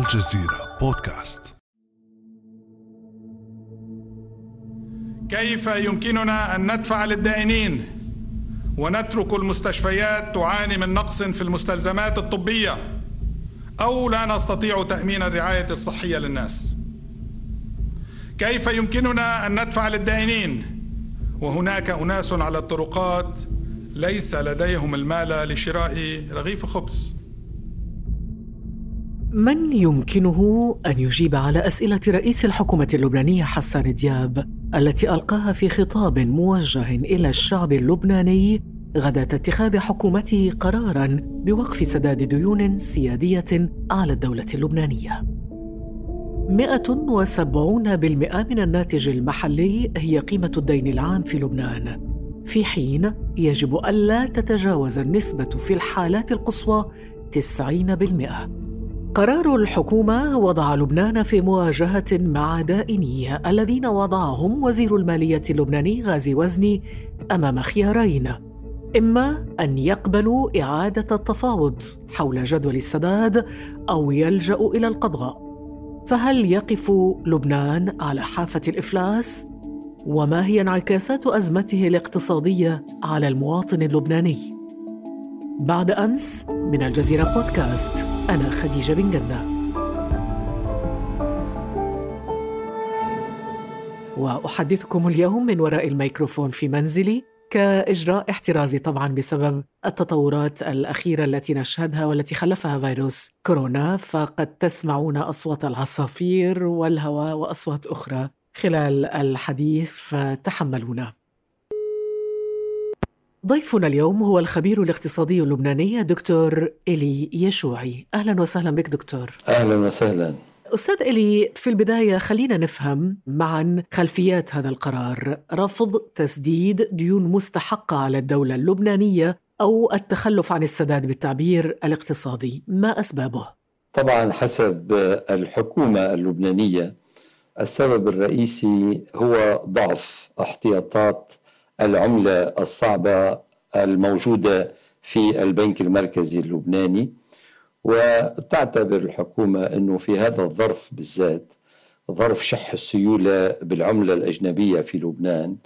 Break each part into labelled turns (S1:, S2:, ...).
S1: الجزيرة بودكاست.
S2: كيف يمكننا أن ندفع للدائنين ونترك المستشفيات تعاني من نقص في المستلزمات الطبية أو لا نستطيع تأمين الرعاية الصحية للناس؟ كيف يمكننا أن ندفع للدائنين؟ وهناك أناس على الطرقات ليس لديهم المال لشراء رغيف خبز.
S3: من يمكنه أن يجيب على أسئلة رئيس الحكومة اللبنانية حسان دياب التي ألقاها في خطاب موجه إلى الشعب اللبناني غداة اتخاذ حكومته قرارا بوقف سداد ديون سيادية على الدولة اللبنانية. 170% من الناتج المحلي هي قيمة الدين العام في لبنان. في حين يجب ألا تتجاوز النسبة في الحالات القصوى 90% قرار الحكومة وضع لبنان في مواجهة مع دائني الذين وضعهم وزير المالية اللبناني غازي وزني أمام خيارين إما أن يقبلوا إعادة التفاوض حول جدول السداد أو يلجأوا إلى القضاء فهل يقف لبنان على حافة الإفلاس؟ وما هي انعكاسات أزمته الاقتصادية على المواطن اللبناني؟ بعد أمس من الجزيرة بودكاست. أنا خديجة بن جنة. وأحدثكم اليوم من وراء الميكروفون في منزلي كإجراء احترازي طبعا بسبب التطورات الأخيرة التي نشهدها والتي خلفها فيروس كورونا فقد تسمعون أصوات العصافير والهواء وأصوات أخرى خلال الحديث فتحملونا. ضيفنا اليوم هو الخبير الاقتصادي اللبناني دكتور إلي يشوعي. أهلا وسهلا بك دكتور.
S4: أهلا وسهلا.
S3: أستاذ إلي في البداية خلينا نفهم معا خلفيات هذا القرار. رفض تسديد ديون مستحقة على الدولة اللبنانية أو التخلف عن السداد بالتعبير الاقتصادي. ما أسبابه؟
S4: طبعا حسب الحكومة اللبنانية السبب الرئيسي هو ضعف احتياطات العملة الصعبة الموجودة في البنك المركزي اللبناني وتعتبر الحكومة أنه في هذا الظرف بالذات ظرف شح السيولة بالعملة الأجنبية في لبنان.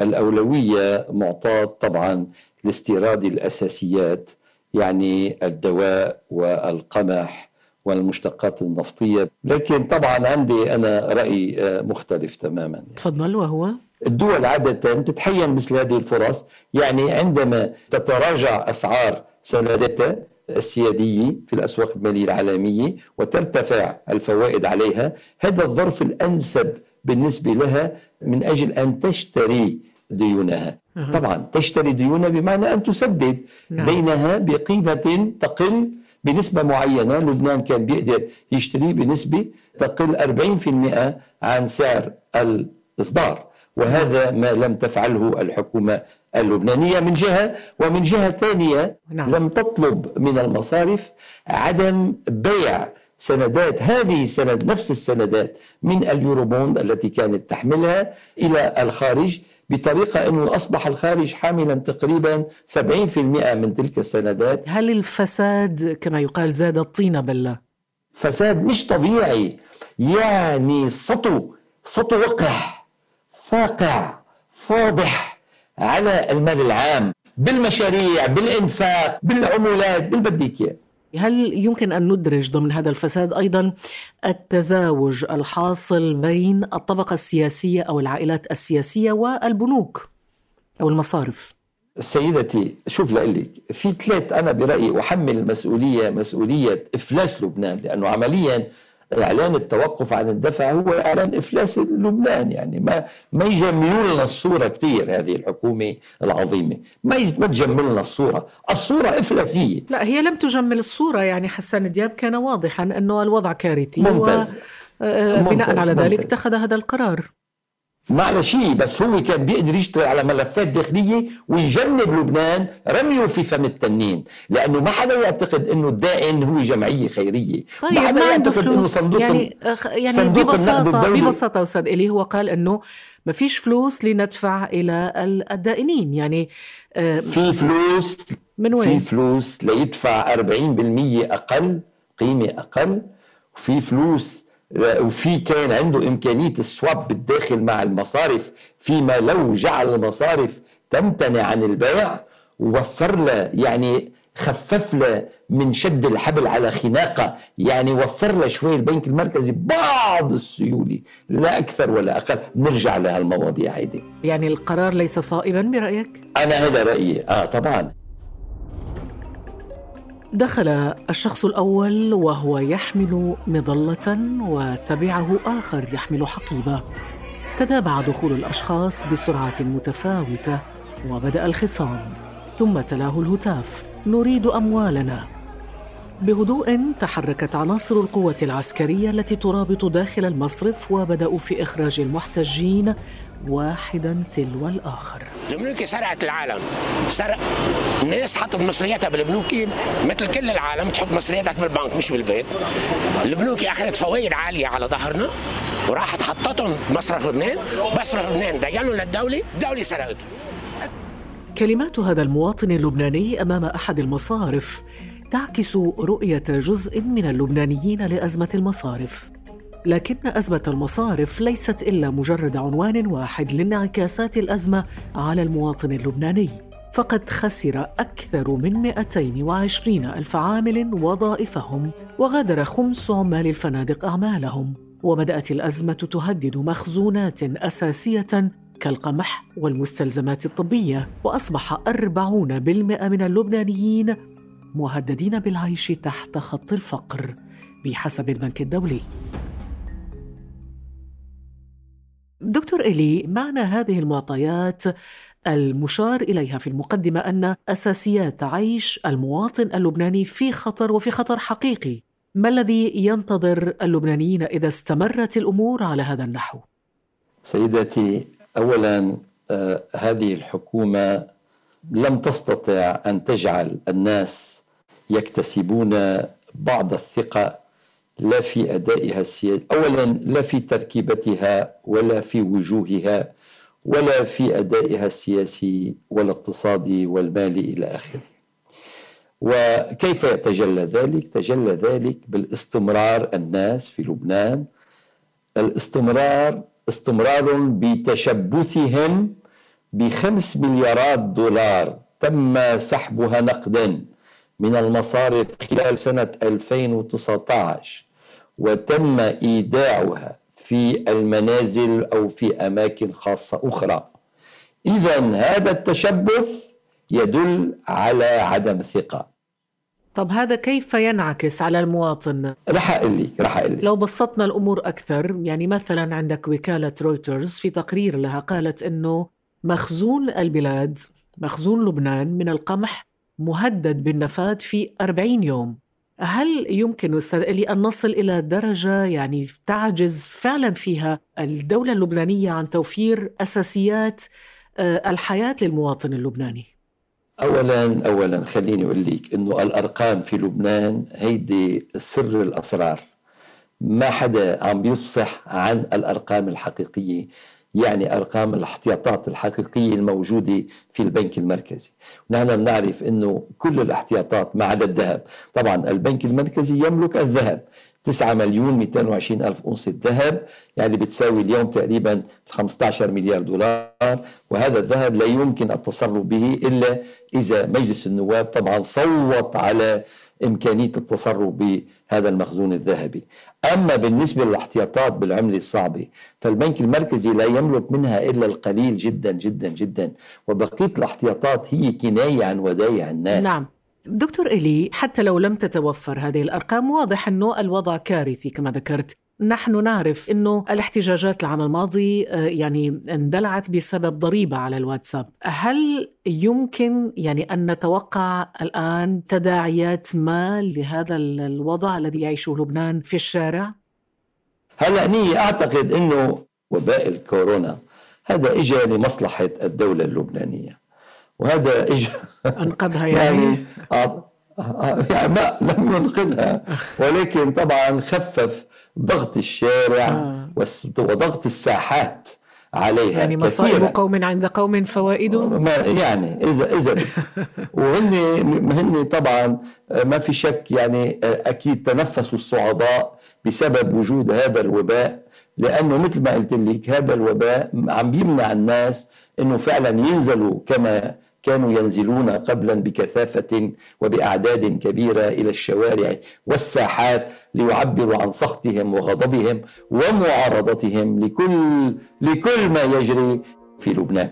S4: الأولوية معطاة طبعا لاستيراد الأساسيات يعني الدواء والقمح والمشتقات النفطية. لكن طبعا عندي أنا رأي مختلف تماما.
S3: تفضل وهو؟
S4: الدول عادة تتحين مثل هذه الفرص يعني عندما تتراجع أسعار سنداتها السيادية في الأسواق المالية العالمية وترتفع الفوائد عليها هذا الظرف الأنسب بالنسبة لها من أجل أن تشتري ديونها أه. طبعا تشتري ديونها بمعنى أن تسدد نعم. دينها بقيمة تقل بنسبة معينة لبنان كان بيقدر يشتري بنسبة تقل 40% عن سعر الإصدار وهذا ما لم تفعله الحكومة اللبنانية من جهة ومن جهة ثانية نعم. لم تطلب من المصارف عدم بيع سندات هذه السند نفس السندات من اليوروبوند التي كانت تحملها إلى الخارج بطريقة أنه أصبح الخارج حاملا تقريبا 70% من تلك السندات
S3: هل الفساد كما يقال زاد الطين بلة؟
S4: فساد مش طبيعي يعني سطو سطو وقح فاقع فاضح على المال العام بالمشاريع بالإنفاق بالعمولات بالبديك
S3: هل يمكن أن ندرج ضمن هذا الفساد أيضا التزاوج الحاصل بين الطبقة السياسية أو العائلات السياسية والبنوك أو المصارف؟
S4: سيدتي شوف لك في ثلاث أنا برأيي أحمل المسؤوليه مسؤولية إفلاس لبنان لأنه عمليا إعلان التوقف عن الدفع هو إعلان إفلاس لبنان يعني ما ما يجملوا لنا الصورة كثير هذه الحكومة العظيمة. ما ما تجمل لنا الصورة. الصورة إفلاسية.
S3: لا هي لم تجمل الصورة يعني حسان دياب كان واضحا أنه الوضع كارثي
S4: ممتاز.
S3: وبناء على ذلك اتخذ هذا القرار.
S4: شيء بس هو كان بيقدر يشتغل على ملفات داخلية ويجنب لبنان رميه في فم التنين. لأنه ما حدا يعتقد إنه الدائن هو جمعية خيرية.
S3: طيب ما حدا ما عنده فلوس. صندوق يعني يعني صندوق ببساطة ببساطة أستاذ إلي هو قال إنه ما فيش فلوس لندفع إلى الدائنين. يعني
S4: آه في فلوس
S3: من وين؟
S4: في فلوس ليدفع 40% أقل قيمة أقل في فلوس وفي كان عنده إمكانية السواب بالداخل مع المصارف فيما لو جعل المصارف تمتنع عن البيع ووفر له يعني خفف له من شد الحبل على خناقة يعني وفر له شوي البنك المركزي بعض السيولة لا أكثر ولا أقل. نرجع لهالمواضيع هيدي
S3: يعني القرار ليس صائبا برأيك؟
S4: أنا هذا رأيي. آه طبعا.
S3: دخل الشخص الأول وهو يحمل مظلة وتبعه آخر يحمل حقيبة. تتابع دخول الأشخاص بسرعة متفاوتة وبدأ الخصام ثم تلاه الهتاف. نريد أموالنا. بهدوء تحركت عناصر القوة العسكرية التي ترابط داخل المصرف وبدأوا في إخراج المحتجين واحدا تلو الآخر.
S5: البنوك سرقت العالم. سرق الناس حطت مصرياتها بالبنوك. مثل كل العالم تحط مصرياتك بالبنك مش بالبيت. البنوك أخذت فوائد عالية على ظهرنا وراحت حطتهم مصرف لبنان. مصرف لبنان دينوا للدولة الدولة سرقته.
S3: كلمات هذا المواطن اللبناني أمام أحد المصارف تعكس رؤية جزء من اللبنانيين لأزمة المصارف. لكن أزمة المصارف ليست إلا مجرد عنوان واحد لانعكاسات الأزمة على المواطن اللبناني. فقد خسر أكثر من 220 ألف عامل وظائفهم وغادر خمس عمال الفنادق أعمالهم. وبدأت الأزمة تهدد مخزونات أساسية كالقمح والمستلزمات الطبية وأصبح أربعون بالمئة من اللبنانيين مهددين بالعيش تحت خط الفقر بحسب البنك الدولي دكتور إلي معنى هذه المعطيات المشار إليها في المقدمة أن أساسيات عيش المواطن اللبناني في خطر وفي خطر حقيقي ما الذي ينتظر اللبنانيين إذا استمرت الأمور على هذا النحو؟
S4: سيدتي اولا آه، هذه الحكومة لم تستطع أن تجعل الناس يكتسبون بعض الثقة لا في أدائها السياسي اولا لا في تركيبتها ولا في وجوهها ولا في أدائها السياسي والاقتصادي والمالي إلى آخره. وكيف يتجلى ذلك؟ تجلى ذلك بالاستمرار الناس في لبنان. الاستمرار استمرار بتشبثهم بخمس مليارات دولار تم سحبها نقدا من المصارف خلال سنة 2019 وتم إيداعها في المنازل أو في أماكن خاصة أخرى. إذا هذا التشبث يدل على عدم ثقة.
S3: طب هذا كيف ينعكس على المواطن؟
S4: رح أقول لك رح أقول لك.
S3: لو بسطنا الأمور أكثر يعني مثلا عندك وكالة رويترز في تقرير لها قالت أنه مخزون البلاد مخزون لبنان من القمح مهدد بالنفاذ في 40 يوم. هل يمكن أستاذ إلي أن نصل إلى درجة يعني تعجز فعلا فيها الدولة اللبنانية عن توفير أساسيات آه، الحياة للمواطن اللبناني؟
S4: اولا اولا خليني أقول لك إنه الأرقام في لبنان هيدي سر الأسرار. ما حدا عم بيفصح عن الأرقام الحقيقية. يعني أرقام الاحتياطات الحقيقية الموجودة في البنك المركزي. نحن بنعرف إنه كل الاحتياطات ما عدا الذهب. طبعا البنك المركزي يملك الذهب 9 مليون 220 ألف أونصة ذهب يعني بتساوي اليوم تقريبا 15 مليار دولار وهذا الذهب لا يمكن التصرف به إلا إذا مجلس النواب طبعا صوت على إمكانية التصرف بهذا المخزون الذهبي. أما بالنسبة للاحتياطات بالعملة الصعبة فالبنك المركزي لا يملك منها إلا القليل جدا جدا جدا. وبقية الاحتياطات هي كناية عن ودايع الناس
S3: نعم. دكتور إلي حتى لو لم تتوفر هذه الأرقام واضح أنه الوضع كارثي كما ذكرت. نحن نعرف أنه الاحتجاجات العام الماضي آه، يعني اندلعت بسبب ضريبة على الواتساب. هل يمكن يعني أن نتوقع الآن تداعيات ما لهذا الوضع الذي يعيشه لبنان في الشارع؟
S4: هلا أني أعتقد أنه وباء الكورونا هذا إجا لمصلحة الدولة اللبنانية. وهذا اجى
S3: أنقذها يعني,
S4: يعني آه، آه، يعني ما لم ينقذها ولكن طبعا خفف ضغط الشارع آه. وضغط الساحات عليها
S3: يعني مصائب قوم عند قوم فوائد
S4: يعني إذا إذا وهن هن طبعا ما في شك يعني أكيد تنفسوا الصعداء بسبب وجود هذا الوباء لأنه مثل ما قلت لك هذا الوباء عم بيمنع الناس إنه فعلا ينزلوا كما كانوا ينزلون قبلا بكثافة وبأعداد كبيرة إلى الشوارع والساحات ليعبروا عن سخطهم وغضبهم ومعارضتهم لكل لكل ما يجري في لبنان.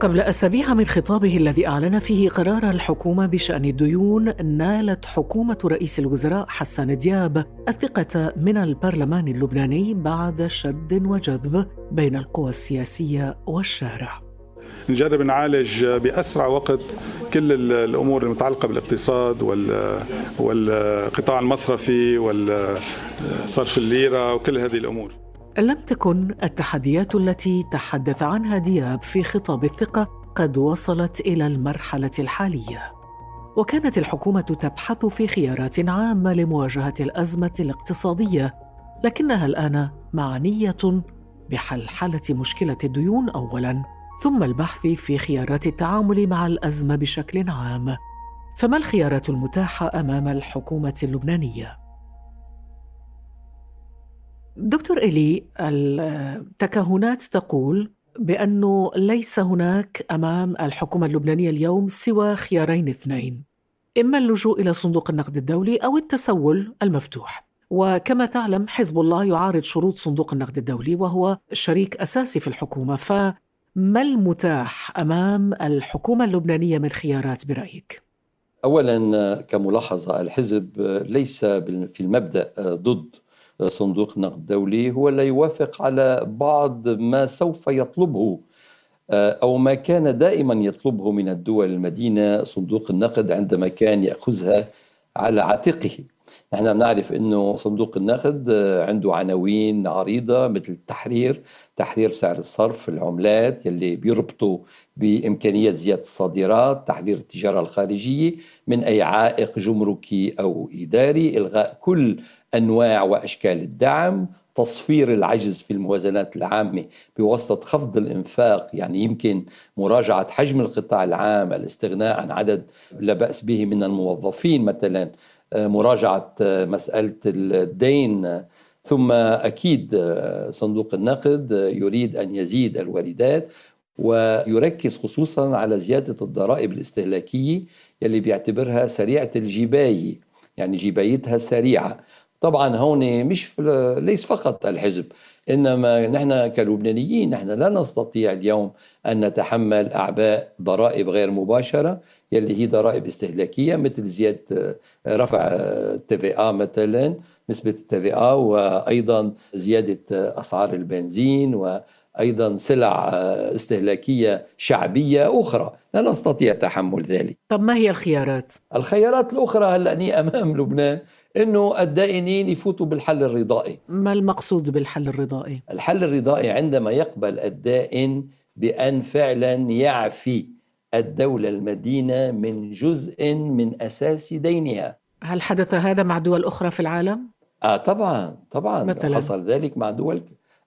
S3: قبل أسابيع من خطابه الذي أعلن فيه قرار الحكومة بشأن الديون نالت حكومة رئيس الوزراء حسان دياب الثقة من البرلمان اللبناني بعد شد وجذب بين القوى السياسية والشارع
S2: نجرب نعالج بأسرع وقت كل الأمور المتعلقة بالاقتصاد والقطاع المصرفي والصرف الليرة وكل هذه الأمور.
S3: لم تكن التحديات التي تحدث عنها دياب في خطاب الثقة قد وصلت إلى المرحلة الحالية. وكانت الحكومة تبحث في خيارات عامة لمواجهة الأزمة الاقتصادية لكنها الآن معنيه بحلحله مشكلة الديون اولا. ثم البحث في خيارات التعامل مع الأزمة بشكل عام. فما الخيارات المتاحة أمام الحكومة اللبنانية؟ دكتور إلي التكهنات تقول بأنه ليس هناك أمام الحكومة اللبنانية اليوم سوى خيارين اثنين. إما اللجوء إلى صندوق النقد الدولي أو التسول المفتوح. وكما تعلم حزب الله يعارض شروط صندوق النقد الدولي وهو شريك أساسي في الحكومة فما المتاح أمام الحكومة اللبنانية من خيارات برأيك؟
S4: أولا كملاحظة الحزب ليس في المبدأ ضد صندوق النقد الدولي هو لا يوافق على بعض ما سوف يطلبه آه، أو ما كان دائما يطلبه من الدول المدينة صندوق النقد عندما كان يأخذها على عاتقه نحن نعرف أنه صندوق النقد آه، عنده عناوين عريضة مثل التحرير تحرير سعر الصرف العملات يلي بيربطوا بإمكانية زيادة الصادرات تحرير التجارة الخارجية من أي عائق جمركي أو إداري إلغاء كل أنواع وأشكال الدعم تصفير العجز في الموازنات العامة بواسطة خفض الإنفاق يعني يمكن مراجعة حجم القطاع العام الاستغناء عن عدد لا بأس به من الموظفين مثلا آه، مراجعة آه، مسألة الدين. ثم أكيد آه، صندوق النقد يريد أن يزيد الواردات ويركز خصوصا على زيادة الضرائب الاستهلاكية يلي بيعتبرها سريعة الجباية يعني جبايتها سريعة. طبعا هون مش ليس فقط الحزب إنما نحن كلبنانيين نحن لا نستطيع اليوم أن نتحمل أعباء ضرائب غير مباشرة يلي هي ضرائب استهلاكية مثل زيادة رفع التي في مثلا نسبة التي وأيضا زيادة أسعار البنزين و أيضا سلع استهلاكية شعبية أخرى. لا نستطيع تحمل ذلك.
S3: طب ما هي الخيارات؟
S4: الخيارات الأخرى هلأ أمام لبنان إنه الدائنين يفوتوا بالحل الرضائي.
S3: ما المقصود بالحل الرضائي؟
S4: الحل الرضائي عندما يقبل الدائن بأن فعلا يعفي الدولة المدينة من جزء من أساس دينها.
S3: هل حدث هذا مع دول أخرى في العالم؟
S4: آه طبعا طبعا مثلا؟ حصل ذلك مع دول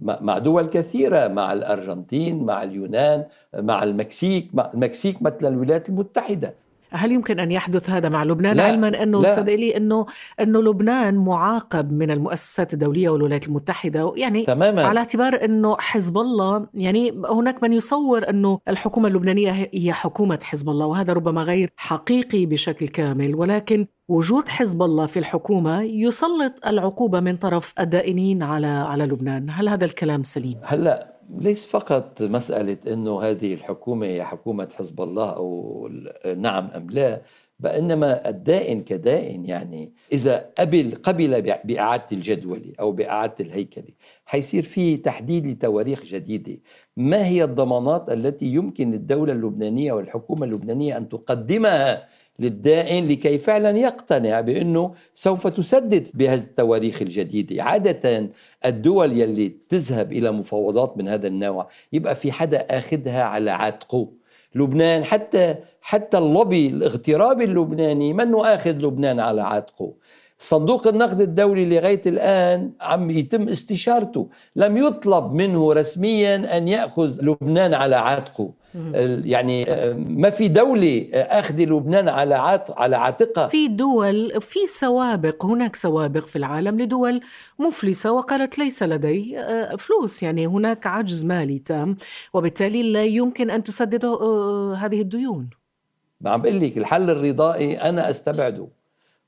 S4: مع دول كثيرة مع الأرجنتين مع اليونان مع المكسيك مع المكسيك مثل الولايات المتحدة.
S3: هل يمكن أن يحدث هذا مع لبنان؟ لا علما أنه أستاذ لي انه أنه لبنان معاقب من المؤسسات الدولية والولايات المتحدة يعني تماما. على اعتبار أنه حزب الله يعني هناك من يصور أنه الحكومة اللبنانية هي حكومة حزب الله وهذا ربما غير حقيقي بشكل كامل ولكن وجود حزب الله في الحكومة يسلط العقوبة من طرف الدائنين على على لبنان. هل هذا الكلام سليم؟
S4: هلا ليس فقط مسألة أنه هذه الحكومة هي حكومة حزب الله أو نعم أم لا بإنما الدائن كدائن يعني إذا قبل قبل بإعادة الجدول أو بإعادة الهيكلة حيصير في تحديد لتواريخ جديدة. ما هي الضمانات التي يمكن الدولة اللبنانية والحكومة اللبنانية أن تقدمها للدائن لكي فعلا يقتنع بأنه سوف تسدد بهذه التواريخ الجديدة. عادة الدول يلي تذهب إلى مفاوضات من هذا النوع يبقى في حدا أخذها على عاتقه. لبنان حتى حتى اللوبي الاغترابي اللبناني منه اخذ لبنان على عاتقه؟ صندوق النقد الدولي لغاية الآن عم يتم استشارته. لم يطلب منه رسميا أن يأخذ لبنان على عاتقه. يعني آه، ما في دولة أخذ لبنان على على عاتقها.
S3: في دول في سوابق هناك سوابق في العالم لدول مفلسة وقالت ليس لدي آه، فلوس. يعني هناك عجز مالي تام وبالتالي لا يمكن أن تسدد آه، هذه الديون.
S4: عم بقول لك الحل الرضائي أنا أستبعده.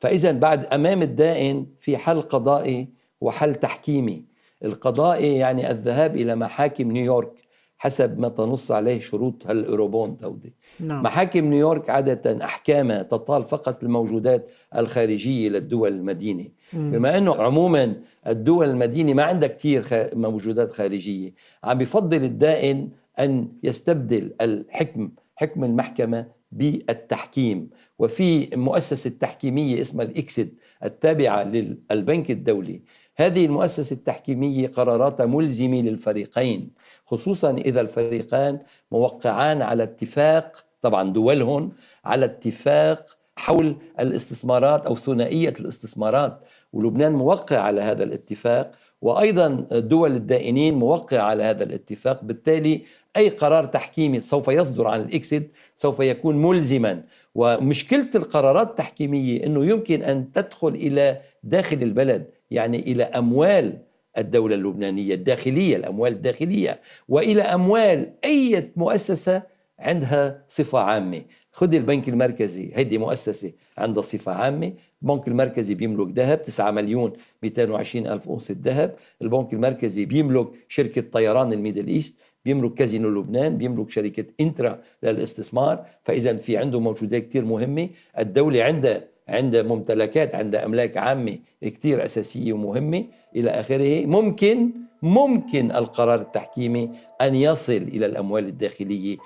S4: فإذا بعد أمام الدائن في حل قضائي وحل تحكيمي. القضائي يعني الذهاب إلى محاكم نيويورك. حسب ما تنص عليه شروط هالأوروبون دودي نعم. محاكم نيويورك عادة أحكامها تطال فقط الموجودات الخارجية للدول المدينة مم. بما أنه عموما الدول المدينة ما عندها كثير موجودات خارجية عم بفضل الدائن أن يستبدل الحكم حكم المحكمة بالتحكيم وفي مؤسسة تحكيمية اسمها الإكسد التابعة للبنك الدولي هذه المؤسسة التحكيمية قراراتها ملزمة للفريقين خصوصا إذا الفريقان موقعان على اتفاق طبعا دولهم على اتفاق حول الاستثمارات أو ثنائية الاستثمارات. ولبنان موقع على هذا الاتفاق وأيضا دول الدائنين موقعه على هذا الاتفاق. بالتالي أي قرار تحكيمي سوف يصدر عن الاكسد سوف يكون ملزما. ومشكلة القرارات التحكيمية إنه يمكن أن تدخل إلى داخل البلد. يعني إلى أموال الدولة اللبنانية الداخلية الأموال الداخلية وإلى أموال أي مؤسسة عندها صفة عامة. خذ البنك المركزي هيدي مؤسسة عندها صفة عامة. البنك المركزي بيملك ذهب 9 مليون 220 ألف أونصة ذهب البنك المركزي بيملك شركة طيران الميدل إيست بيملك كازينو لبنان بيملك شركة إنترا للاستثمار. فإذا في عنده موجودات كتير مهمة. الدولة عندها عندها ممتلكات عندها أملاك عامة كتير أساسية ومهمة. إلى آخره ممكن ممكن القرار التحكيمي أن يصل إلى الأموال الداخلية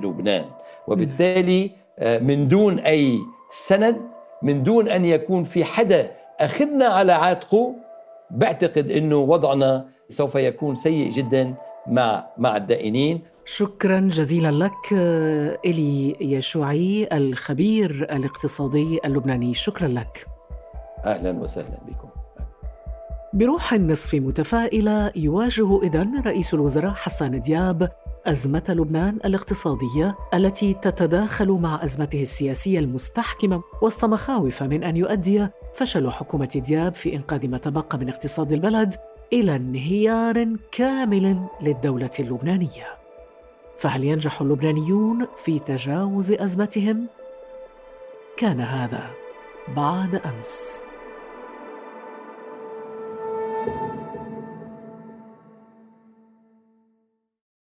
S4: للبنان. وبالتالي آه، من دون أي سند من دون أن يكون في حدا أخذنا على عاتقه بعتقد أنه وضعنا سوف يكون سيء جدا مع مع الدائنين.
S3: شكرا جزيلا لك آه، إلي يشوعي الخبير الاقتصادي اللبناني. شكرا لك.
S4: أهلا وسهلا بكم.
S3: بروح النصف متفائلة يواجه إذن رئيس الوزراء حسان دياب أزمة لبنان الاقتصادية التي تتداخل مع أزمته السياسية المستحكمة وسط مخاوف من أن يؤدي فشل حكومة دياب في إنقاذ ما تبقى من اقتصاد البلد إلى انهيار كامل للدولة اللبنانية. فهل ينجح اللبنانيون في تجاوز أزمتهم؟ كان هذا بعد أمس.